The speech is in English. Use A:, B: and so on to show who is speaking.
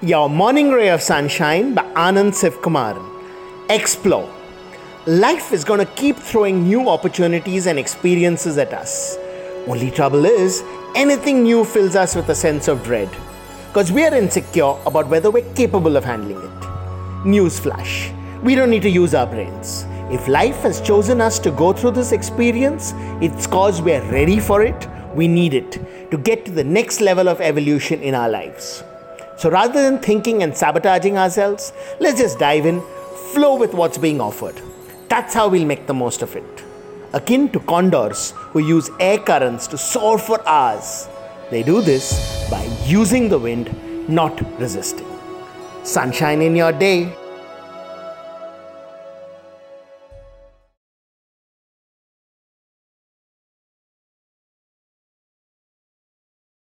A: Your Morning Ray of Sunshine by Anand Sivkumaran. Explore. Life is going to keep throwing new opportunities and experiences at us. Only trouble is, anything new fills us with a sense of dread. Because we are insecure about whether we're capable of handling it. Newsflash we don't need to use our brains. If life has chosen us to go through this experience, it's because we're ready for it, we need it to get to the next level of evolution in our lives. So rather than thinking and sabotaging ourselves, let's just dive in, flow with what's being offered. That's how we'll make the most of it. Akin to condors who use air currents to soar for hours, they do this by using the wind, not resisting. Sunshine in your day.